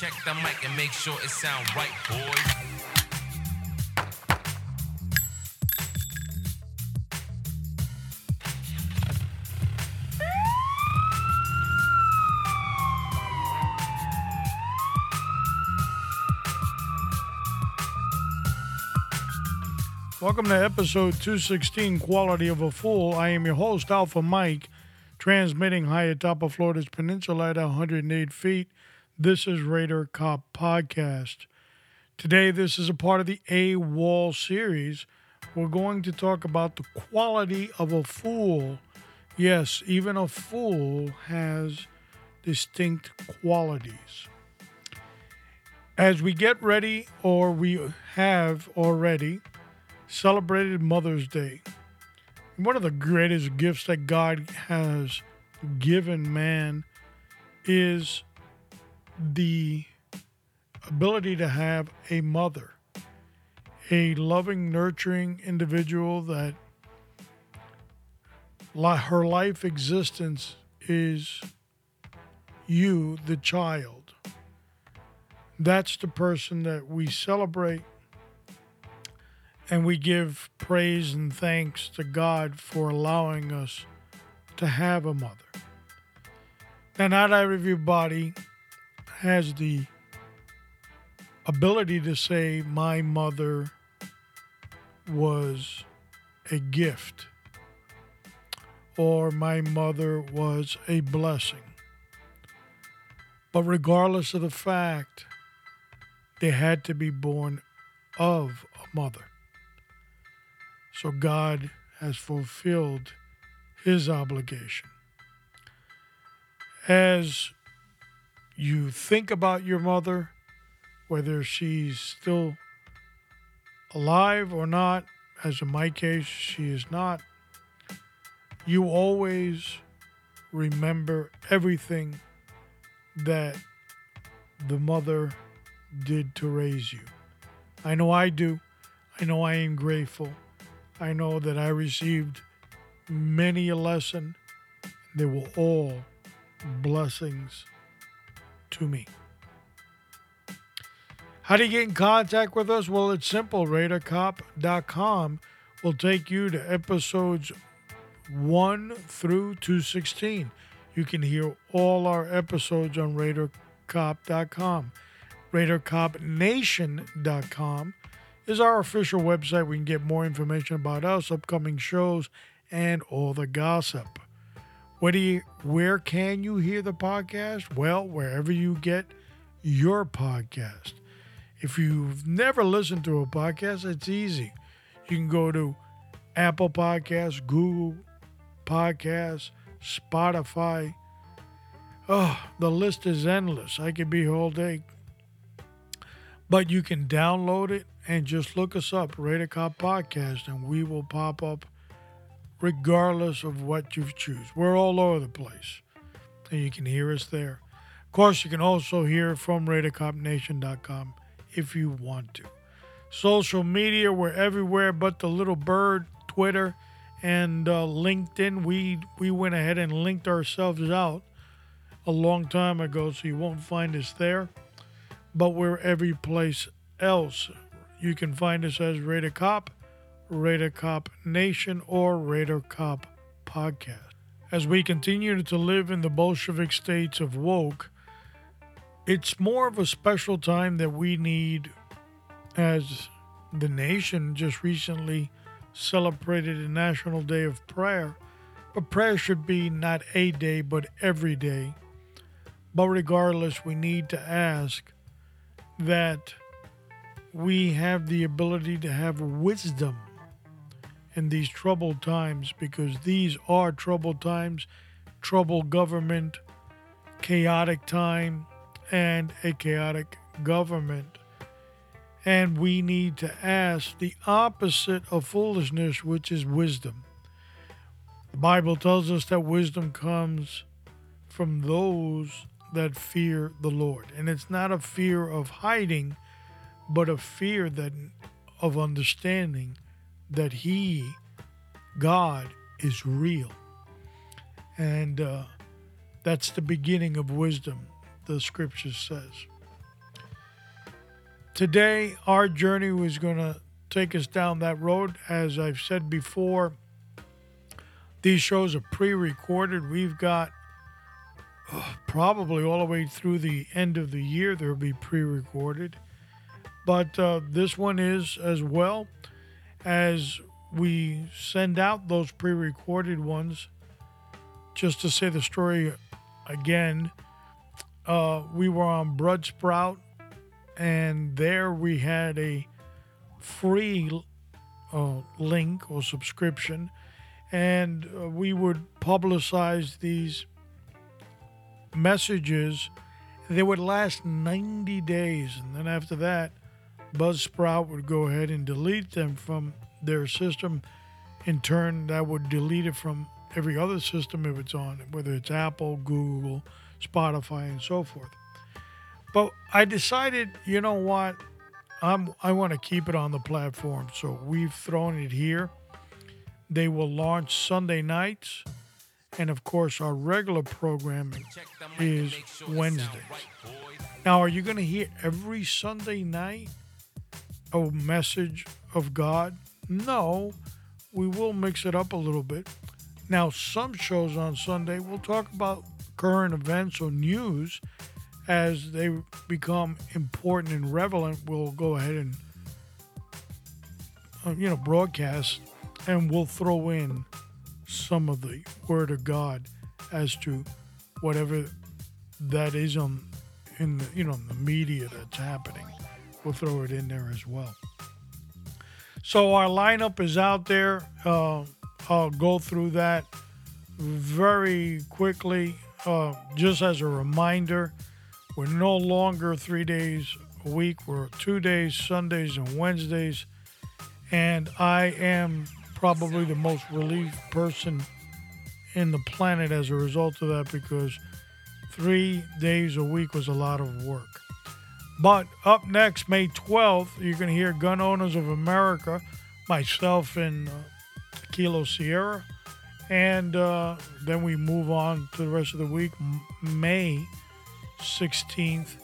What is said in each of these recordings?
Check the mic and make sure it sound right, boys. Welcome to episode 216 Quality of a Fool. I am your host, Alpha Mike, transmitting high atop of Florida's peninsula at 108 feet. This is Raider Cop Podcast. Today, this is a part of the AWOL series. We're going to talk about the quality of a fool. Yes, even a fool has distinct qualities. As we get ready, or we have already, celebrated Mother's Day. One of the greatest gifts that God has given man is the ability to have a mother, a loving, nurturing individual that her life existence is you, the child. That's the person that we celebrate and we give praise and thanks to God for allowing us to have a mother. Now, not everybody has the ability to say, My mother was a gift, or my mother was a blessing. But regardless of the fact, they had to be born of a mother. So God has fulfilled his obligation. As you think about your mother, whether she's still alive or not, as in my case, she is not, you always remember everything that the mother did to raise you. I know I do. I know I am grateful. I know that I received many a lesson. They were all blessings to me. How do you get in contact with us? Well, it's simple. RadarCop.com will take you to episodes 1 through 216. You can hear all our episodes on RadarCop.com. RadarCopNation.com is our official website. We can get more information about us, upcoming shows, and all the gossip. Where, do you, where can you hear the podcast? Well, wherever you get your podcast. If you've never listened to a podcast, it's easy. You can go to Apple Podcasts, Google Podcasts, Spotify. Oh, the list is endless. I could be here all day. But you can download it and just look us up, Raider Cop Podcast, and we will pop up regardless of what you choose. We're all over the place, and you can hear us there. Of course, you can also hear from RaiderCopNation.com if you want to. Social media, we're everywhere but the little bird, Twitter, and uh, LinkedIn. We we went ahead and linked ourselves out a long time ago, so you won't find us there. But we're every place else. You can find us as Raider Cop, Raider Cop Nation, or Raider Cop Podcast. As we continue to live in the Bolshevik states of woke, it's more of a special time that we need as the nation just recently celebrated a National Day of Prayer. But prayer should be not a day, but every day. But regardless, we need to ask that we have the ability to have wisdom in these troubled times because these are troubled times, troubled government, chaotic time, and a chaotic government. And we need to ask the opposite of foolishness, which is wisdom. The Bible tells us that wisdom comes from those that fear the Lord. And it's not a fear of hiding, but a fear that of understanding that He, God, is real. And uh, that's the beginning of wisdom, the scripture says. today, our journey was going to take us down that road. As I've said before, these shows are pre recorded. We've got uh, probably all the way through the end of the year, they'll be pre recorded. But uh, this one is as well as we send out those pre recorded ones. Just to say the story again, uh, we were on Buzzsprout, and there we had a free uh, link or subscription, and uh, we would publicize these messages. They would last 90 days, and then after that, Buzzsprout would go ahead and delete them from their system. In turn, that would delete it from every other system if it's on, whether it's Apple, Google, Spotify, and so forth. But I decided, you know what? I'm, I want to keep it on the platform. So we've thrown it here. They will launch Sunday nights. And of course, our regular programming is Wednesdays. Now, are you going to hear every Sunday night a message of God? No, we will mix it up a little bit. Now, some shows on Sunday will talk about current events or news as they become important and relevant. We'll go ahead and uh, you know broadcast, and we'll throw in some of the Word of God as to whatever that is on in the you know the media that's happening. We'll throw it in there as well. So our lineup is out there. Uh, I'll go through that very quickly, uh, just as a reminder. We're no longer three days a week. We're two days, Sundays and Wednesdays. And I am probably the most relieved person in the planet as a result of that because three days a week was a lot of work. But up next, May 12th, you're going to hear Gun Owners of America, myself and uh, Kilo Sierra. And uh, then we move on to the rest of the week. May 16th.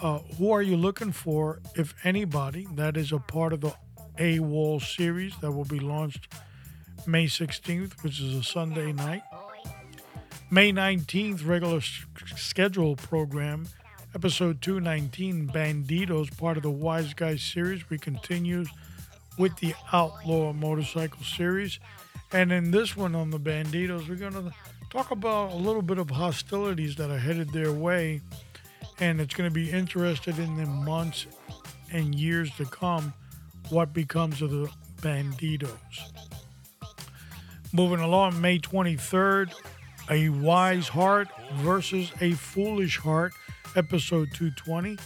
Uh, who are you looking for, if anybody? That is a part of the AWOL series that will be launched May 16th, which is a Sunday night. May 19th, regular schedule program, episode 219, Banditos, part of the Wise Guys series. We continue with the Outlaw Motorcycle series. And in this one on the Banditos, we're going to talk about a little bit of hostilities that are headed their way. And it's going to be interested in the months and years to come what becomes of the Banditos. Moving along, May 23rd, A Wise Heart versus A Foolish Heart, episode 220,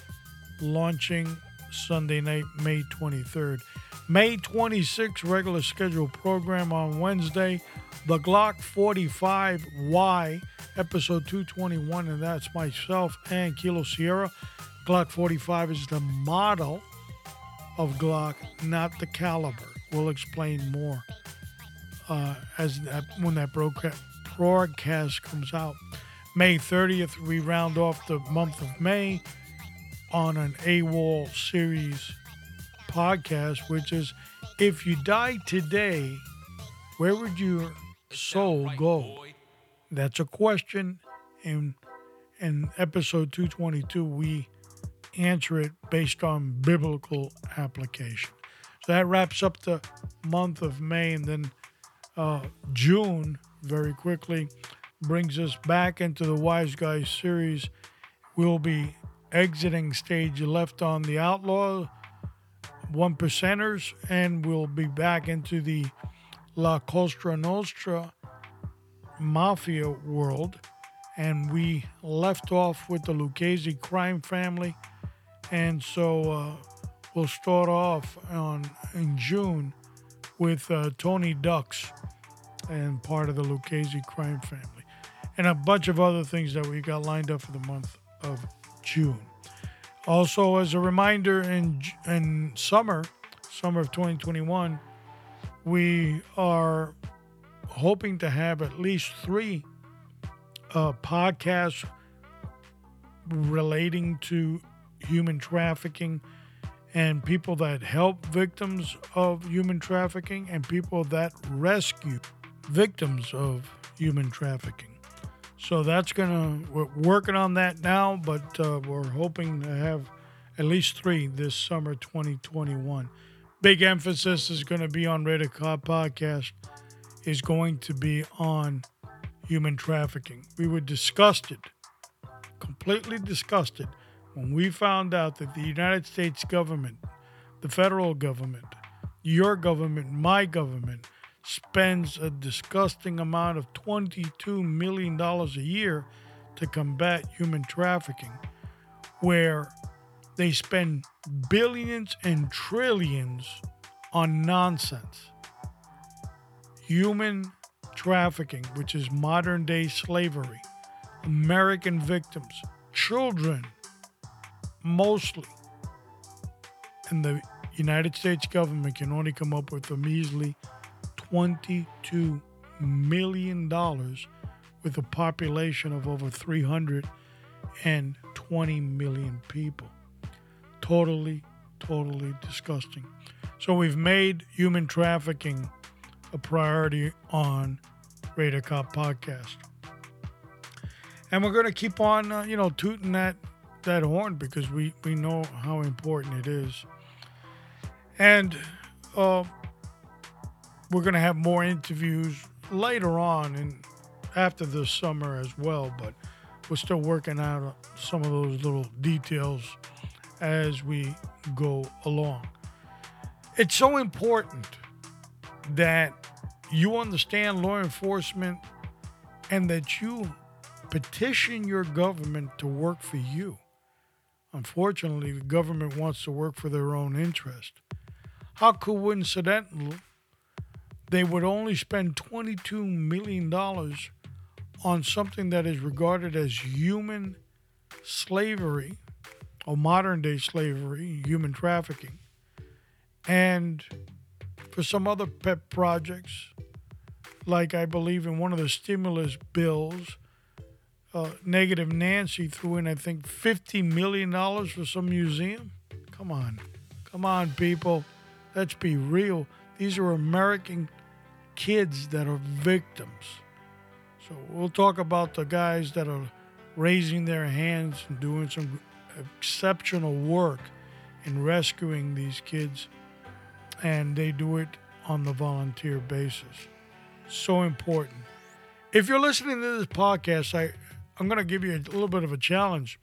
launching Sunday night, May 23rd. May 26th, regular scheduled program on Wednesday, the Glock 45Y, episode 221, and that's myself and Kilo Sierra. Glock 45 is the model of Glock, not the caliber. We'll explain more uh, as that when that broadcast, broadcast comes out. May 30th, we round off the month of May on an AWOL series podcast, which is if you die today, where would your soul go? That's a question. And in episode 222, we answer it based on biblical application. So that wraps up the month of May, and then uh, June very quickly brings us back into the Wise Guys series. We'll be exiting stage left on the Outlaw one percenters, and we'll be back into the La Cosa Nostra mafia world. And we left off with the Lucchese crime family, and so uh, we'll start off on in June with uh, Tony Ducks and part of the Lucchese crime family, and a bunch of other things that we got lined up for the month of June. Also, as a reminder, in in summer, summer of 2021, we are hoping to have at least three uh, podcasts relating to human trafficking and people that help victims of human trafficking and people that rescue victims of human trafficking. So that's gonna we're working on that now, but uh, we're hoping to have at least three this summer 2021. Big emphasis is going to be on Radar Cop podcast is going to be on human trafficking. We were disgusted, completely disgusted, when we found out that the United States government, the federal government, your government, my government, spends a disgusting amount of $22 million a year to combat human trafficking, where they spend billions and trillions on nonsense. Human trafficking, which is modern day slavery, American victims, children, mostly. And the United States government can only come up with a measly $22 million with a population of over 320 million people. Totally, totally disgusting. So we've made human trafficking a priority on Radar Cop podcast. And we're going to keep on, uh, you know, tooting that that horn because we, we know how important it is. And uh, we're going to have more interviews later on and after the summer as well, but we're still working out some of those little details as we go along. It's so important that you understand law enforcement and that you petition your government to work for you. Unfortunately, the government wants to work for their own interest. How coincidental they would only spend $22 million on something that is regarded as human slavery or modern day slavery, human trafficking, and for some other pet projects, like I believe in one of the stimulus bills, uh, Negative Nancy threw in, I think, $50 million for some museum. Come on. Come on, people. Let's be real. These are American kids that are victims. So we'll talk about the guys that are raising their hands and doing some exceptional work in rescuing these kids, and they do it on the volunteer basis. So important. If you're listening to this podcast, I, I'm going to give you a little bit of a challenge.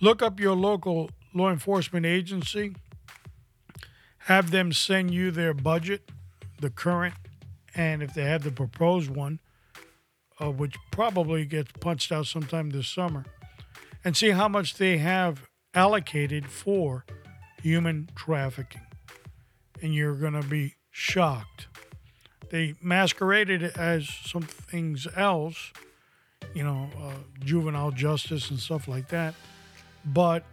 Look up your local law enforcement agency, have them send you their budget, the current, and if they have the proposed one, uh, which probably gets punched out sometime this summer and see how much they have allocated for human trafficking. And you're going to be shocked. They masqueraded it as some things else, you know, uh, juvenile justice and stuff like that. But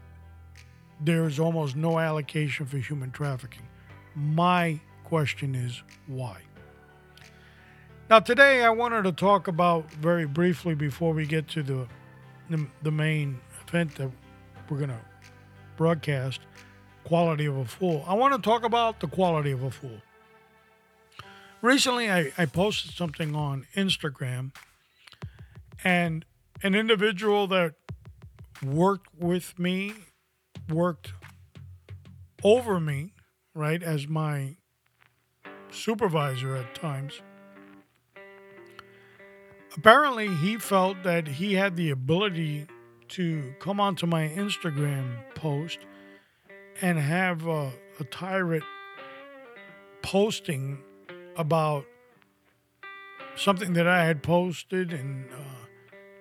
there's almost no allocation for human trafficking. My question is why? Now, today I wanted to talk about very briefly before we get to the the, the main event that we're going to broadcast, Quality of a Fool. I want to talk about the quality of a fool. Recently, I, I posted something on Instagram, and an individual that worked with me, worked over me, right, as my supervisor at times apparently he felt that he had the ability to come onto my Instagram post and have a, a tirade posting about something that I had posted and uh,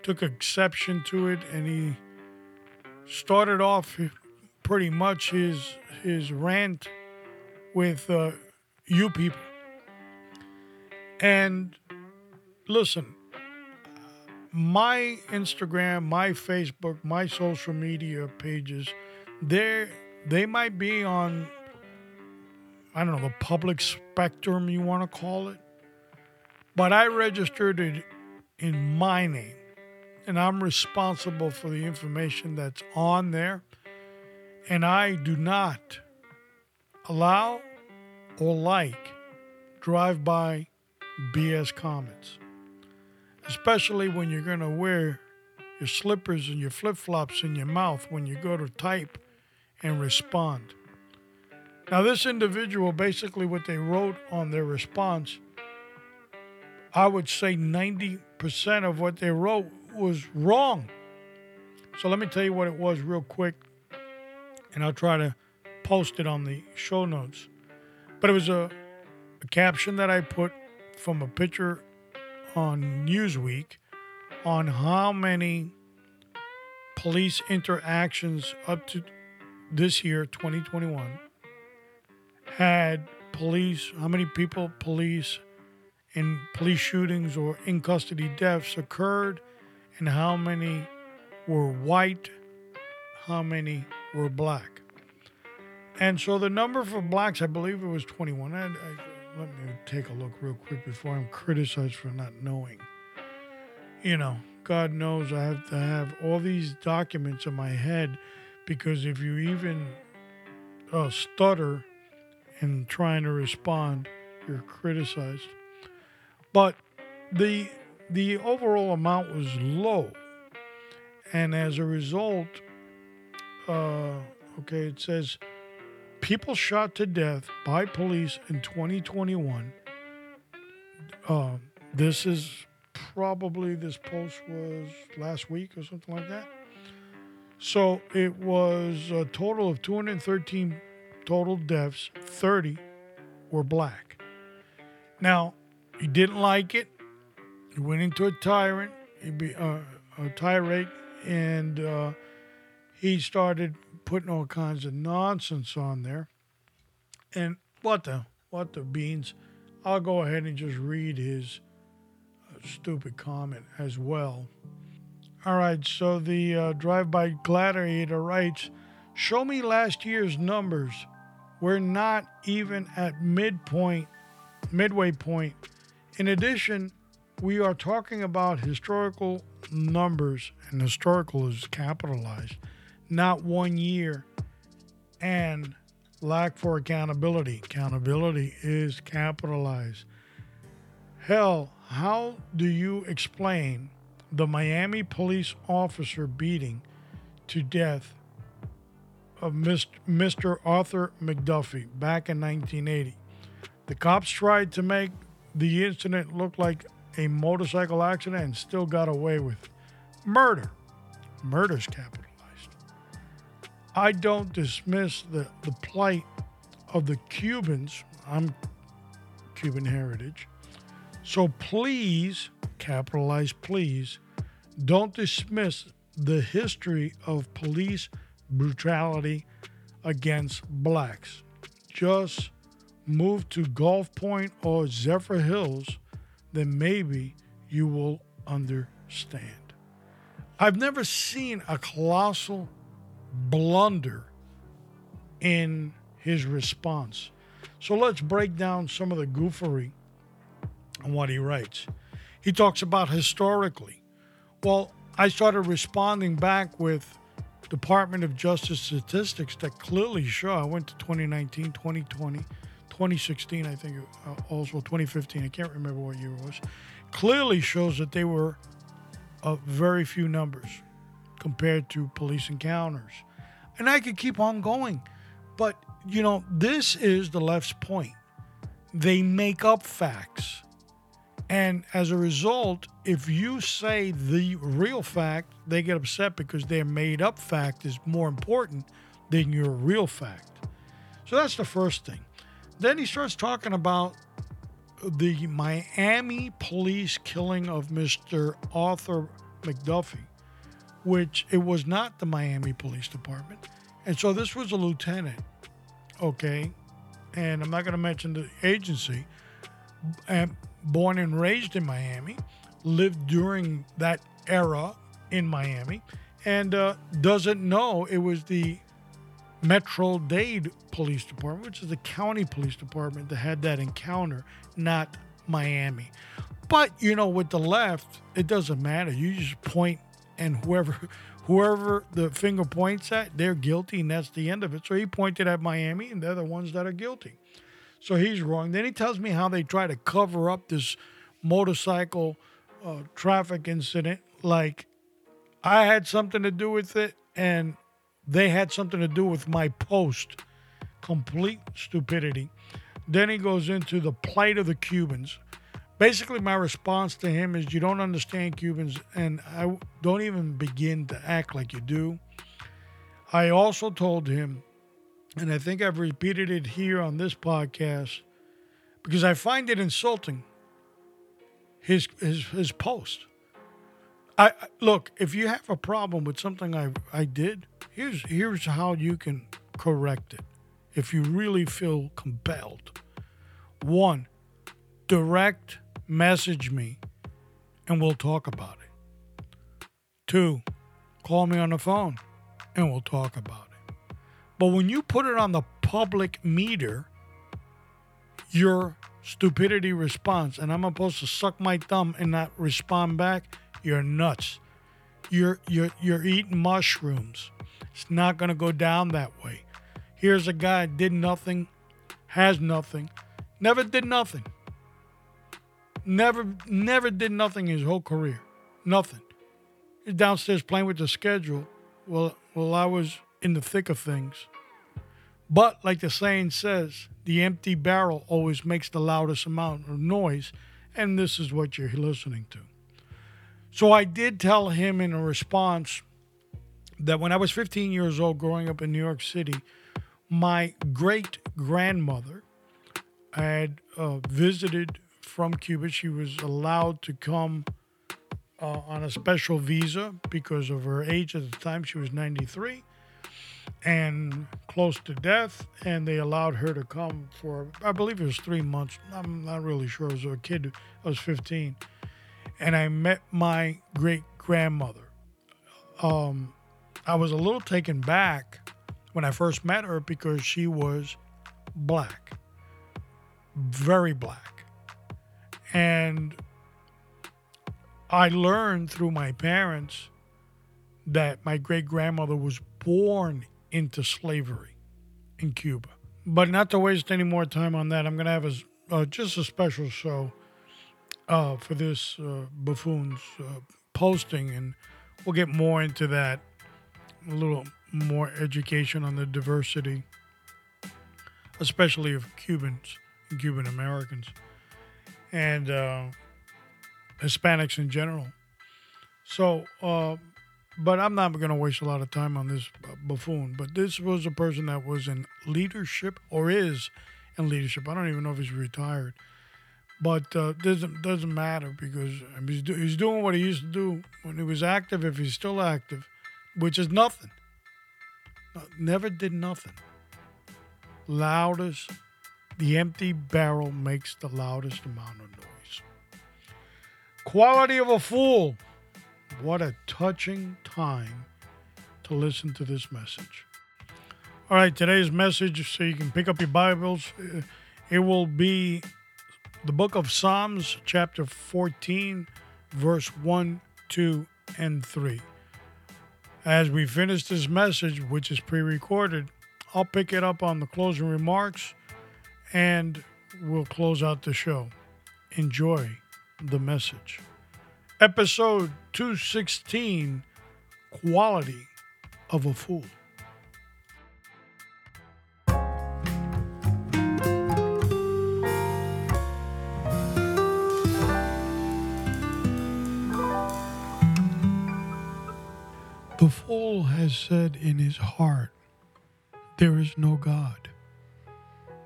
took exception to it, and he started off pretty much his his rant with uh, you people. And listen, my Instagram, my Facebook, my social media pages, they they might be on I don't know, the public spectrum you want to call it. But I registered it in my name. And I'm responsible for the information that's on there. And I do not allow or like drive by BS comments, especially when you're going to wear your slippers and your flip flops in your mouth when you go to type and respond. Now, this individual basically what they wrote on their response, I would say 90% of what they wrote was wrong. So let me tell you what it was real quick, and I'll try to post it on the show notes. But it was a, a caption that I put from a picture on Newsweek on how many police interactions up to this year, 2021, had police, how many people, police, in police shootings or in custody deaths occurred, and how many were white, how many were black. And so the number for blacks, I believe it was 21. I, I, let me take a look real quick before I'm criticized for not knowing. You know, God knows I have to have all these documents in my head because if you even uh, stutter in trying to respond, you're criticized. But the the overall amount was low, and as a result, uh, okay, it says people shot to death by police in 2021. Uh, this is probably this post was last week or something like that. So it was a total of 213 total deaths, 30 were black. Now, he didn't like it. He went into a tyrant, he be, uh, a tirade, and uh, he started putting all kinds of nonsense on there. And what the what the beans? I'll go ahead and just read his uh, stupid comment as well. All right, so the uh, drive-by gladiator writes, "Show me last year's numbers. We're not even at midpoint, midway point. In addition, we are talking about historical numbers, and historical is capitalized, not one year, and lack for accountability. Accountability is capitalized. Hell, how do you explain the Miami police officer beating to death of Mr. Arthur McDuffie back in 1980? The cops tried to make the incident look like a motorcycle accident and still got away with it. Murder. Murder's capitalized. I don't dismiss the, the plight of the Cubans. I'm Cuban heritage. So please, capitalize please, don't dismiss the history of police brutality against blacks. Just move to Gulf Point or Zephyrhills, then maybe you will understand. I've never seen a colossal blunder in his response. So let's break down some of the goofery and what he writes. He talks about historically. Well, I started responding back with Department of Justice statistics that clearly show I went to 2019, 2020, 2016, I think, uh, also 2015. I can't remember what year it was. Clearly shows that they were uh, very few numbers compared to police encounters. And I could keep on going. But, you know, this is the left's point. They make up facts. And as a result, if you say the real fact, they get upset because their made up fact is more important than your real fact. So that's the first thing. Then he starts talking about the Miami police killing of Mr. Arthur McDuffie, which it was not the Miami Police Department. And so this was a lieutenant, okay? And I'm not going to mention the agency, and born and raised in Miami, lived during that era in Miami, and uh, doesn't know it was the Metro Dade Police Department, which is the county police department that had that encounter, not Miami. But you know, with the left, it doesn't matter. You just point, and whoever whoever the finger points at, they're guilty, and that's the end of it. So he pointed at Miami, and they're the ones that are guilty. So he's wrong. Then he tells me how they try to cover up this motorcycle uh, traffic incident, like I had something to do with it, and they had something to do with my post. Complete stupidity. Then he goes into the plight of the Cubans. Basically, my response to him is you don't understand Cubans, and I don't even begin to act like you do. I also told him, and I think I've repeated it here on this podcast, because I find it insulting. His his his post. I look if you have a problem with something I I did. Here's here's how you can correct it. If you really feel compelled. One, direct message me and we'll talk about it. Two, call me on the phone and we'll talk about it. But when you put it on the public meter, your stupidity response, and I'm supposed to suck my thumb and not respond back, you're nuts. You're you're you're eating mushrooms. It's not gonna go down that way. Here's a guy did nothing, has nothing, never did nothing. Never never did nothing his whole career. Nothing. He's downstairs playing with the schedule. Well well I was in the thick of things. But like the saying says, the empty barrel always makes the loudest amount of noise, and this is what you're listening to. So I did tell him in a response that when I was 15 years old, growing up in New York City, my great grandmother had uh, visited from Cuba. She was allowed to come uh, on a special visa because of her age at the time. She was 93 and close to death, and they allowed her to come for, I believe it was three months. I'm not really sure. I was a kid, I was 15. And I met my great grandmother. Um, I was a little taken back when I first met her because she was black, very black. And I learned through my parents that my great grandmother was born into slavery in Cuba. But not to waste any more time on that, I'm going to have a, uh, just a special show uh, for this uh, buffoon's uh, posting, and we'll get more into that. A little more education on the diversity, especially of Cubans and Cuban Americans, and uh, Hispanics in general. So, uh, but I'm not going to waste a lot of time on this buffoon. But this was a person that was in leadership or is in leadership. I don't even know if he's retired, but uh, doesn't doesn't matter because he's, do, he's doing what he used to do when he was active. If he's still active, which is nothing, never did nothing. Loudest, the empty barrel makes the loudest amount of noise. Quality of a fool. What a touching time to listen to this message. All right, today's message, so you can pick up your Bibles, uh, it will be the book of Psalms, chapter 14, verse 1, 2, and 3. As we finish this message, which is pre recorded, I'll pick it up on the closing remarks and we'll close out the show. Enjoy the message episode 216 Quality of a Fool. The fool has said in his heart, There is no God.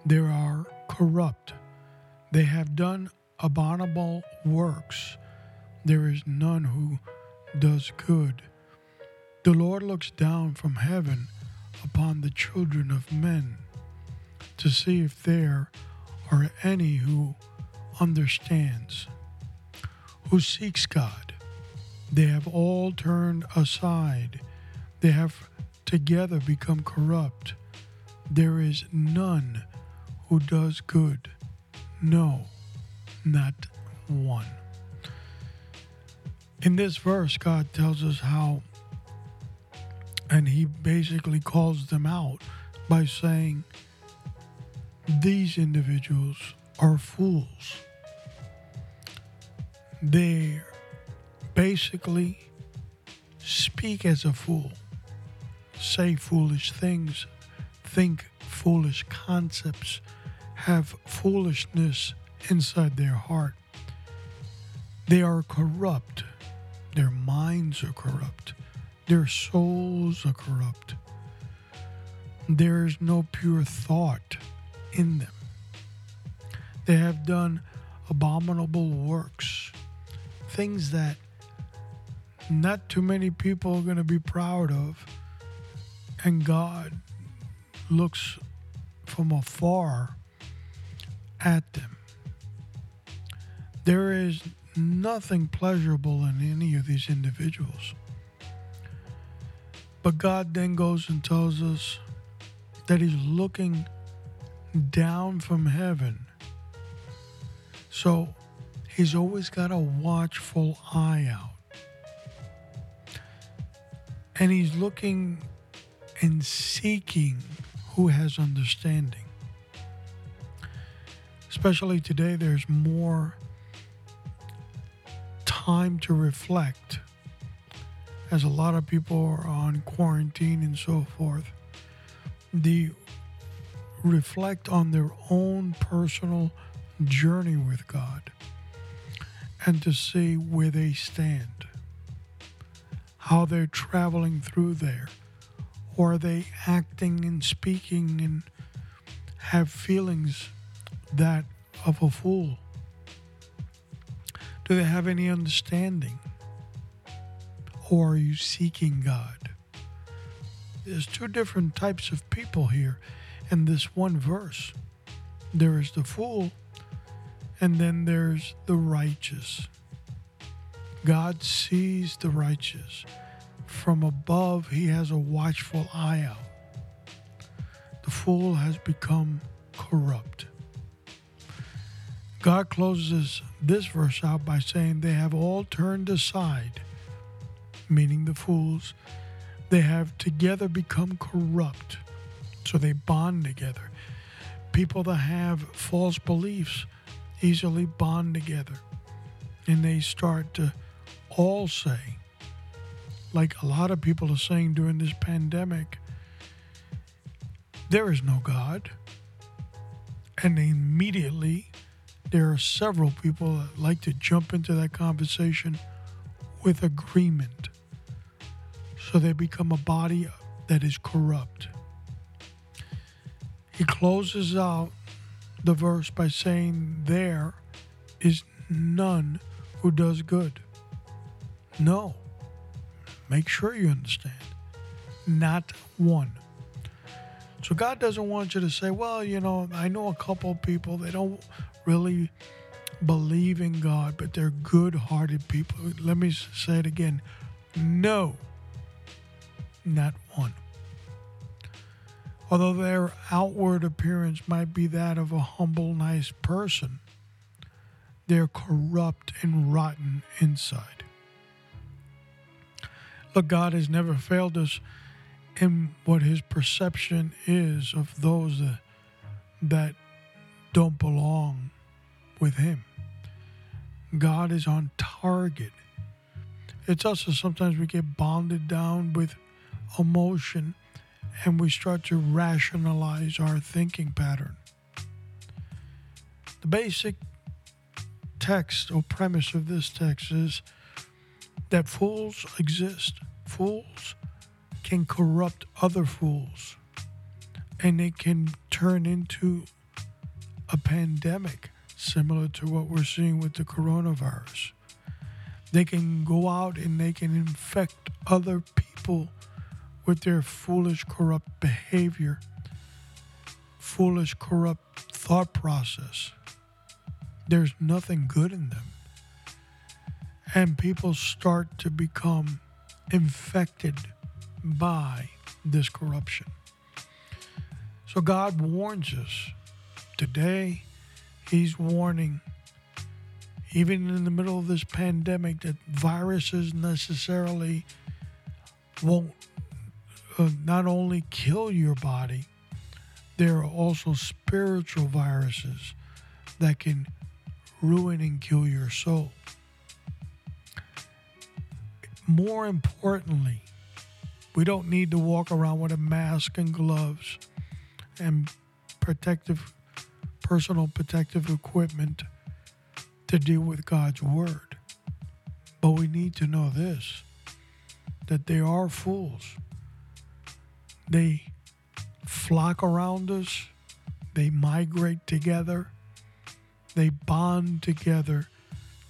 There are corrupt. They have done abominable works. There is none who does good. The Lord looks down from heaven upon the children of men to see if there are any who understands, who seeks God. They have all turned aside. They have together become corrupt. There is none who does good. No, not one. In this verse, God tells us how And he basically calls them out by saying, These individuals are fools. They basically speak as a fool, say foolish things, think foolish concepts, have foolishness inside their heart. They are corrupt. Their minds are corrupt. Their souls are corrupt. There is no pure thought in them. They have done abominable works, things that not too many people are going to be proud of. And God looks from afar at them. There is nothing pleasurable in any of these individuals. But God then goes and tells us that He's looking down from heaven. So He's always got a watchful eye out. And He's looking and seeking who has understanding. Especially today, there's more time to reflect as a lot of people are on quarantine and so forth. The reflect on their own personal journey with God and to see where they stand, how they're traveling through there, or are they acting and speaking and have feelings that of a fool? Do they have any understanding? Or are you seeking God? There's two different types of people here in this one verse. There is the fool, and then there's the righteous. God sees the righteous. From above, he has a watchful eye out. The fool has become corrupt. God closes this verse out by saying, They have all turned aside, meaning the fools. They have together become corrupt. So they bond together. People that have false beliefs easily bond together. And they start to all say, like a lot of people are saying during this pandemic, there is no God. And they immediately there are several people that like to jump into that conversation with agreement. So they become a body that is corrupt. He closes out the verse by saying, There is none who does good. No. Make sure you understand. Not one. So God doesn't want you to say, well, you know, I know a couple people, they don't really believe in God, but they're good hearted people. Let me say it again. No. Not one. Although their outward appearance might be that of a humble, nice person, they're corrupt and rotten inside. Look, God has never failed us in what his perception is of those that, that don't belong with him. God is on target. It's that sometimes we get bonded down with emotion and we start to rationalize our thinking pattern. The basic text or premise of this text is that fools exist. Fools can corrupt other fools and it can turn into a pandemic similar to what we're seeing with the coronavirus. They can go out and they can infect other people with their foolish, corrupt behavior, foolish, corrupt thought process. There's nothing good in them. And people start to become infected by this corruption. So God warns us today. He's warning, even in the middle of this pandemic, that viruses necessarily won't uh, not only kill your body, there are also spiritual viruses that can ruin and kill your soul. More importantly, we don't need to walk around with a mask and gloves and protective, personal protective equipment to deal with God's word. But we need to know this that they are fools. They flock around us, they migrate together, they bond together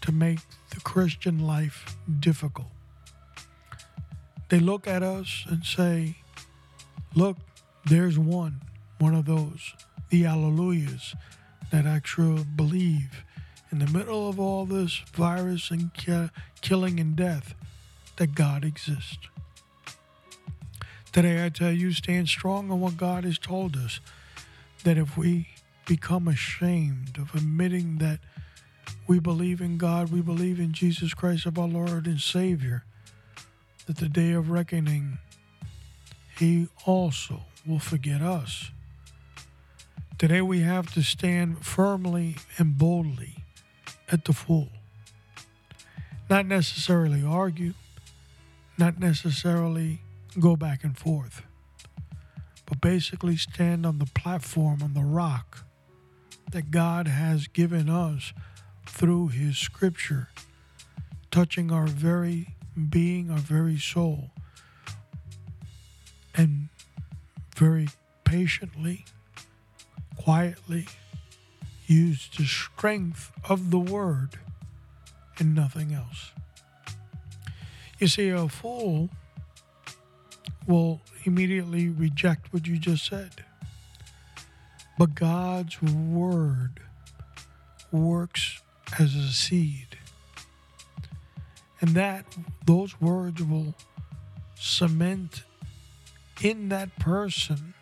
to make the Christian life difficult. They look at us and say, Look, there's one, one of those, the Alleluias that actually believe in the middle of all this virus and ki- killing and death that God exists. Today, I tell you, stand strong on what God has told us. That if we become ashamed of admitting that we believe in God, we believe in Jesus Christ of our Lord and Savior, that the day of reckoning, He also will forget us. Today we have to stand firmly and boldly at the full. Not necessarily argue, not necessarily go back and forth, but basically stand on the platform, on the rock that God has given us through His Scripture, touching our very being, our very soul, and very patiently, quietly use the strength of the Word and nothing else. You see, a fool will immediately reject what you just said. But God's Word works as a seed and that those words will cement in that person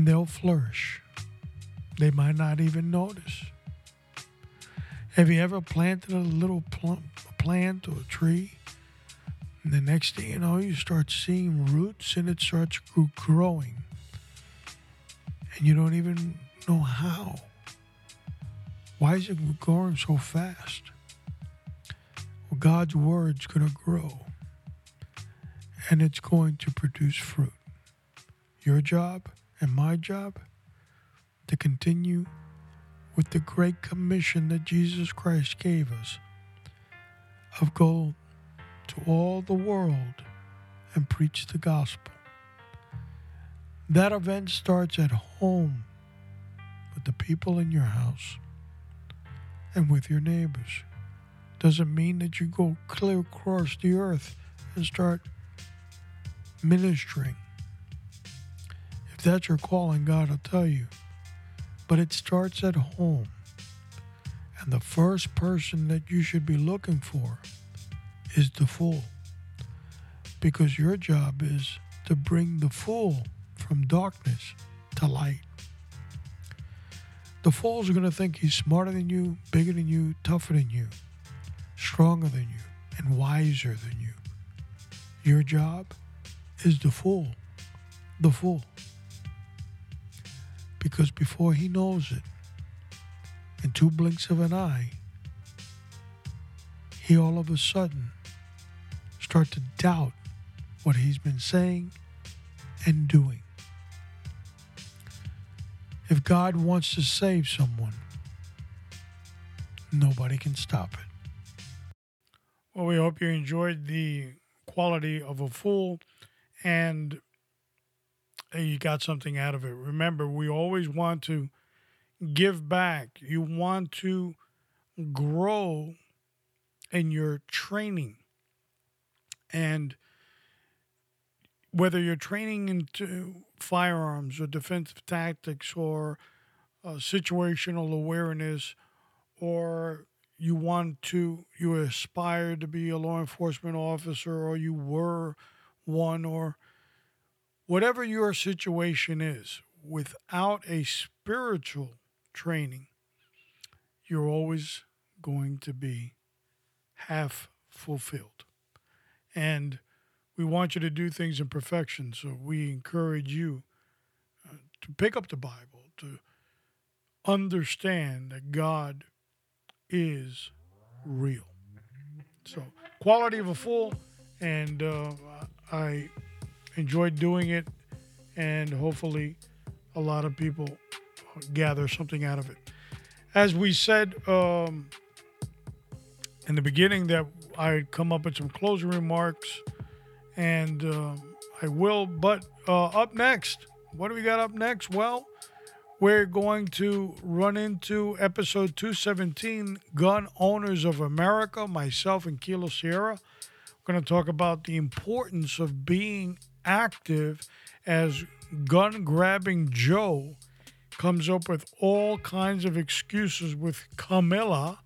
and they'll flourish. They might not even notice. Have you ever planted a little pl- plant or a tree? And the next thing you know, you start seeing roots and it starts growing. And you don't even know how. Why is it growing so fast? Well, God's word's going to grow and it's going to produce fruit. Your job and my job to continue with the great commission that Jesus Christ gave us of go to all the world and preach the gospel. That event starts at home with the people in your house and with your neighbors doesn't mean that you go clear across the earth and start ministering. If that's your calling, God will tell you. But it starts at home. And the first person that you should be looking for is the fool. Because your job is to bring the fool from darkness to light. The fool's going to think he's smarter than you, bigger than you, tougher than you stronger than you, and wiser than you. Your job is the fool, the fool. Because before he knows it, in two blinks of an eye, he all of a sudden start to doubt what he's been saying and doing. If God wants to save someone, nobody can stop it. Well, we hope you enjoyed the quality of a fool and you got something out of it. Remember, we always want to give back. You want to grow in your training. And whether you're training into firearms or defensive tactics or uh, situational awareness or you want to, you aspire to be a law enforcement officer, or you were one, or whatever your situation is, without a spiritual training, you're always going to be half fulfilled. And we want you to do things in perfection. So we encourage you uh, to pick up the Bible, to understand that God is real. So, quality of a fool, and uh, I enjoyed doing it, and hopefully, a lot of people gather something out of it. As we said um, in the beginning, that I'd come up with some closing remarks, and um I will. But uh, up next, what do we got up next? Well, we're going to run into episode 217 Gun Owners of America, myself and Kilo Sierra. We're going to talk about the importance of being active as gun grabbing Joe comes up with all kinds of excuses with Camilla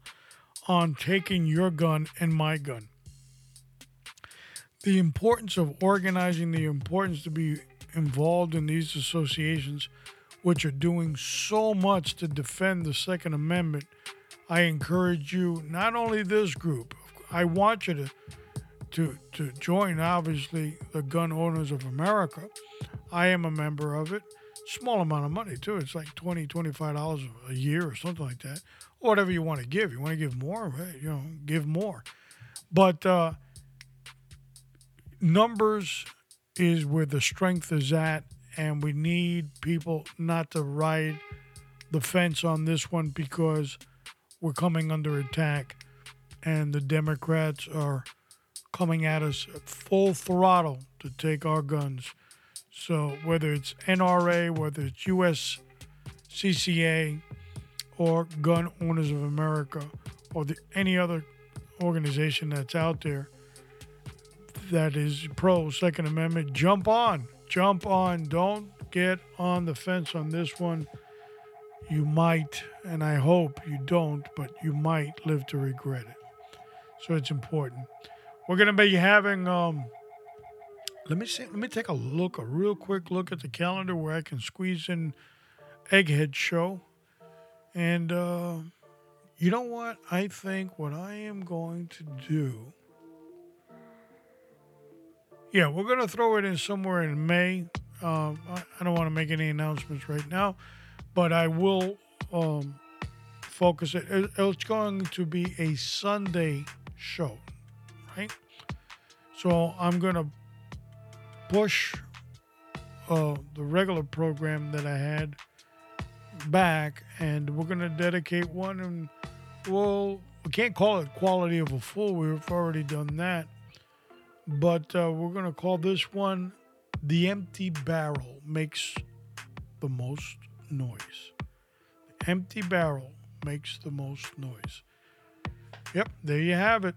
on taking your gun and my gun. The importance of organizing, the importance to be involved in these associations which are doing so much to defend the Second Amendment, I encourage you, not only this group, I want you to to to join obviously the gun owners of America. I am a member of it. Small amount of money too. It's like 20 dollars $25 a year or something like that. Whatever you want to give. You want to give more, right? you know, give more. But uh, numbers is where the strength is at and we need people not to ride the fence on this one because we're coming under attack and the Democrats are coming at us at full throttle to take our guns. So whether it's NRA, whether it's US CCA or Gun Owners of America or the, any other organization that's out there that is pro Second Amendment, jump on jump on. Don't get on the fence on this one. You might, and I hope you don't, but you might live to regret it. So it's important. We're to be having. Um, let me see. Let me take a look, a real quick look at the calendar where I can squeeze in Egghead show. And uh, you know what? I think what I am going to do yeah, we're to throw it in somewhere in May. Uh, I don't want to make any announcements right now, but I will um, focus it. It's going to be a Sunday show, right? So I'm going to push uh, the regular program that I had back, and we're going to dedicate one, and we'll we can't call it quality of a fool. We've already done that but uh, we're going to call this one The Empty Barrel Makes the Most Noise. The empty barrel makes the most noise. Yep, there you have it.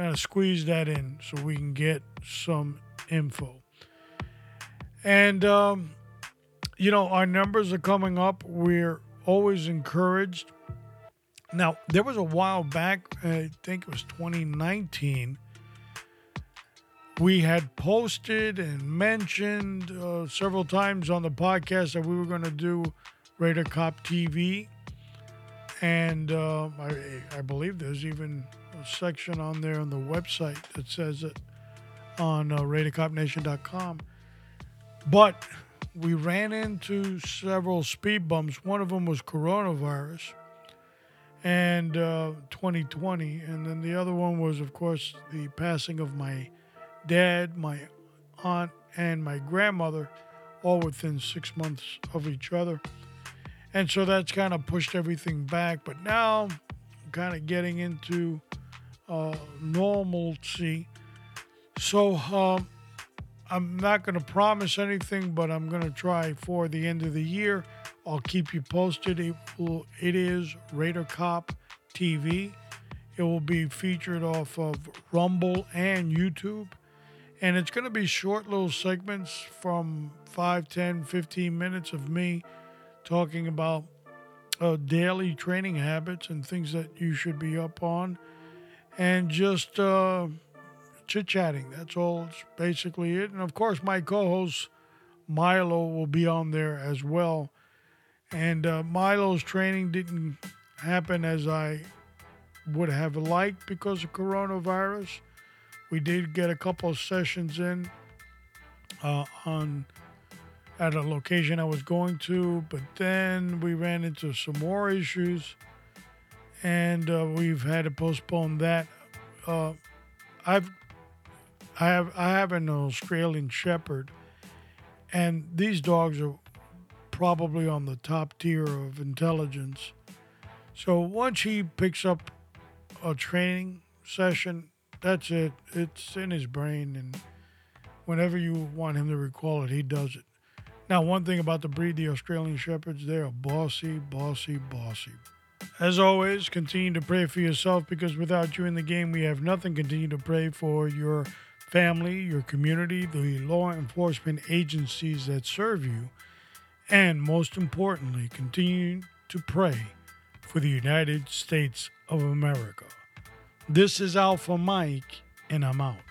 Kind of squeeze that in so we can get some info. And, um, you know, our numbers are coming up. We're always encouraged. Now, there was a while back, I think it was 2019 we had posted and mentioned uh, several times on the podcast that we were going to do Raider Cop TV. And uh, I, I, believe there's even section on there on the website that says it on uh. But we ran into several speed bumps. One of them was coronavirus and uh, 2020. And then the other one was, of course, the passing of my dad, my aunt, and my grandmother, all within six months of each other. And so that's kind of pushed everything back. But now kind of getting into uh, normalcy. So um, I'm not going to promise anything, but I'm going to try for the end of the year. I'll keep you posted. It, will, it is Raider Cop TV. It will be featured off of Rumble and YouTube. And it's going to be short little segments from 5, 10, 15 minutes of me talking about uh, daily training habits and things that you should be up on and just uh, chit chatting. That's all. Basically it. And of course, my co host Milo will be on there as well. And uh, Milo's training didn't happen as I would have liked because of coronavirus We did get a couple of sessions in uh, on at a location I was going to, but then we ran into some more issues, and uh, we've had to postpone that. Uh, I've I have I have an Australian Shepherd, and these dogs are probably on the top tier of intelligence. So once he picks up a training session, that's it. It's in his brain, and whenever you want him to recall it, he does it. Now, one thing about the breed, the Australian Shepherds, they are bossy, bossy, bossy. As always, continue to pray for yourself because without you in the game, we have nothing. Continue to pray for your family, your community, the law enforcement agencies that serve you, and most importantly, continue to pray for the United States of America. This is Alpha Mike, and I'm out.